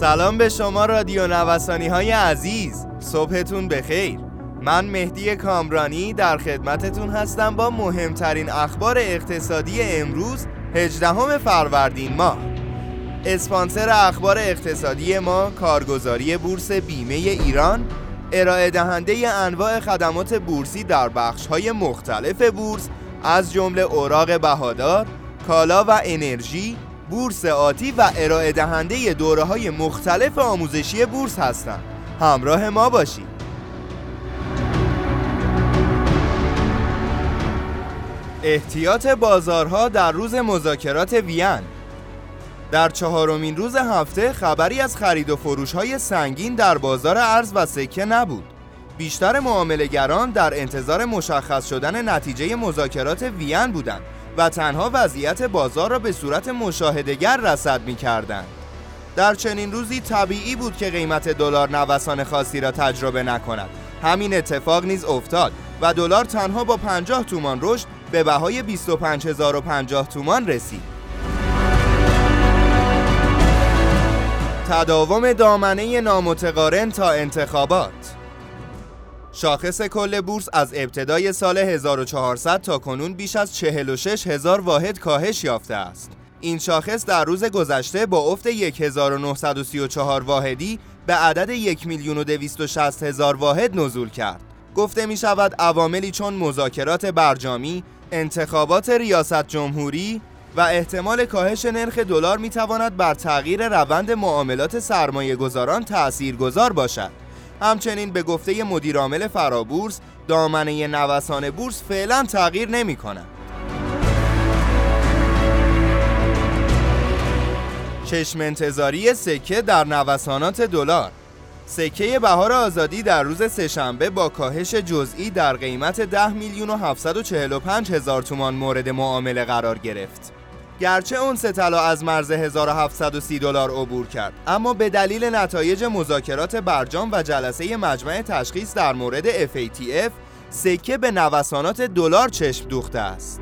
سلام به شما رادیو نوسانی های عزیز. صبحتون بخیر. من مهدی کامرانی در خدمتتون هستم با مهمترین اخبار اقتصادی امروز 18 فروردین ماه. اسپانسر اخبار اقتصادی ما کارگزاری بورس بیمه ایران ارائه دهنده انواع خدمات بورسی در بخش های مختلف بورس از جمله اوراق بهادار، کالا و انرژی، بورس آتی و ارائه دهنده دوره های مختلف آموزشی بورس هستند. همراه ما باشید. احتیاط بازارها در روز مذاکرات وین در چهارمین روز هفته خبری از خرید و فروش های سنگین در بازار ارز و سکه نبود. بیشتر معاملهگران در انتظار مشخص شدن نتیجه مذاکرات وین بودند و تنها وضعیت بازار را به صورت مشاهدگر رصد می کردند. در چنین روزی طبیعی بود که قیمت دلار نوسان خاصی را تجربه نکند. همین اتفاق نیز افتاد و دلار تنها با 50 تومان رشد به بهای 25050 تومان رسید. تداوم دامنه نامتقارن تا انتخابات شاخص کل بورس از ابتدای سال 1400 تا کنون بیش از 46 هزار واحد کاهش یافته است. این شاخص در روز گذشته با افت 1934 واحدی به عدد 1 میلیون و 260 هزار واحد نزول کرد. گفته می شود عواملی چون مذاکرات برجامی، انتخابات ریاست جمهوری، و احتمال کاهش نرخ دلار می تواند بر تغییر روند معاملات سرمایه گذاران تأثیر گذار باشد. همچنین به گفته مدیرعامل فرابورس دامنه نوسان بورس فعلا تغییر نمی کند. چشم انتظاری سکه در نوسانات دلار سکه بهار آزادی در روز سهشنبه با کاهش جزئی در قیمت 10 میلیون و 745 هزار تومان مورد معامله قرار گرفت. گرچه اون طلا از مرز 1730 دلار عبور کرد. اما به دلیل نتایج مذاکرات برجام و جلسه مجمع تشخیص در مورد FATF سکه به نوسانات دلار چشم دوخته است.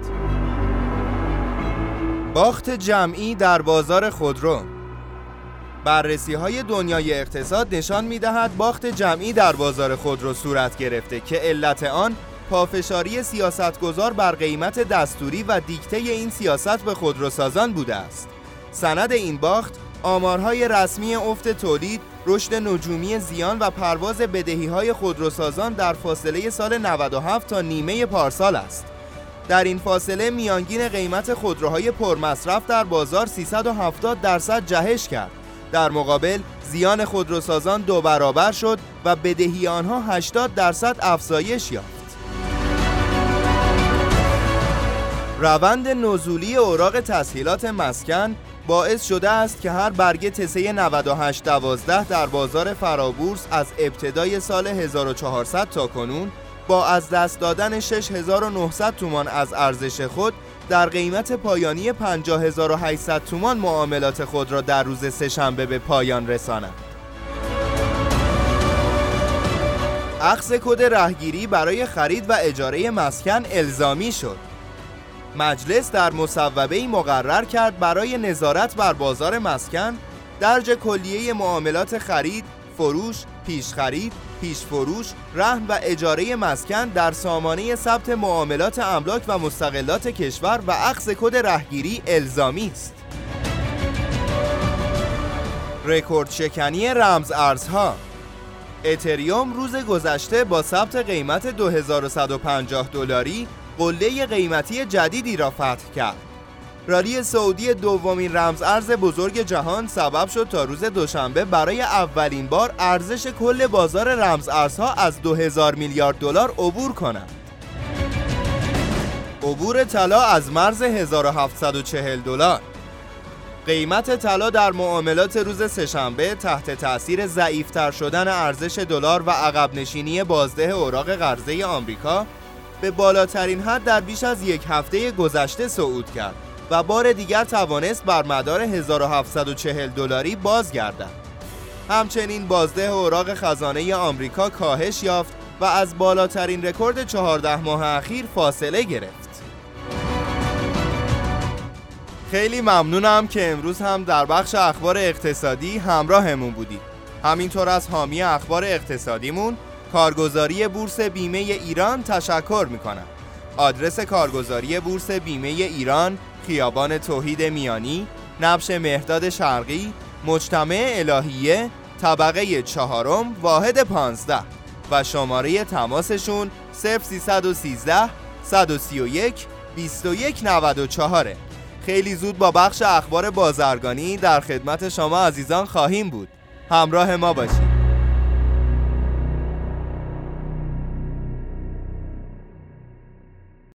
باخت جمعی در بازار خودرو. بررسی های دنیای اقتصاد نشان می دهد باخت جمعی در بازار خودرو صورت گرفته که علت آن پافشاری سیاستگزار بر قیمت دستوری و دیکته این سیاست به خودروسازان بوده است. سند این باخت آمارهای رسمی افت تولید، رشد نجومی زیان و پرواز بدهی های خودروسازان در فاصله سال 97 تا نیمه پارسال است. در این فاصله میانگین قیمت خودروهای پرمصرف در بازار 370 درصد جهش کرد. در مقابل زیان خودروسازان دو برابر شد و بدهی آنها 80 درصد افزایش یافت. روند نزولی اوراق تسهیلات مسکن باعث شده است که هر برگه تسه 9812 در بازار فرابورس از ابتدای سال 1400 تا کنون با از دست دادن 6900 تومان از ارزش خود در قیمت پایانی 50800 تومان معاملات خود را در روز سهشنبه به پایان رساند. اخذ کد رهگیری برای خرید و اجاره مسکن الزامی شد. مجلس در مصوبه مقرر کرد برای نظارت بر بازار مسکن درج کلیه معاملات خرید، فروش، پیش خرید، پیش فروش، رهن و اجاره مسکن در سامانه ثبت معاملات املاک و مستقلات کشور و اخذ کد رهگیری الزامی است. رکورد شکنی رمز ارزها اتریوم روز گذشته با ثبت قیمت 2150 دلاری قله قیمتی جدیدی را فتح کرد. رالی سعودی دومین رمز ارز بزرگ جهان سبب شد تا روز دوشنبه برای اولین بار ارزش کل بازار رمز ارزها از 2000 میلیارد دلار عبور کند. عبور طلا از مرز 1740 دلار قیمت طلا در معاملات روز سهشنبه تحت تاثیر ضعیفتر شدن ارزش دلار و عقب نشینی بازده اوراق قرضه آمریکا به بالاترین حد در بیش از یک هفته گذشته صعود کرد و بار دیگر توانست بر مدار 1740 دلاری بازگردد. همچنین بازده اوراق خزانه آمریکا کاهش یافت و از بالاترین رکورد 14 ماه اخیر فاصله گرفت. خیلی ممنونم که امروز هم در بخش اخبار اقتصادی همراهمون بودید همینطور از حامی اخبار اقتصادیمون کارگزاری بورس بیمه ایران تشکر می‌کنم. آدرس کارگزاری بورس بیمه ایران خیابان توحید میانی نبش مهداد شرقی مجتمع الهیه طبقه چهارم واحد پانزده و شماره تماسشون 0313 131 2194 خیلی زود با بخش اخبار بازرگانی در خدمت شما عزیزان خواهیم بود. همراه ما باشید.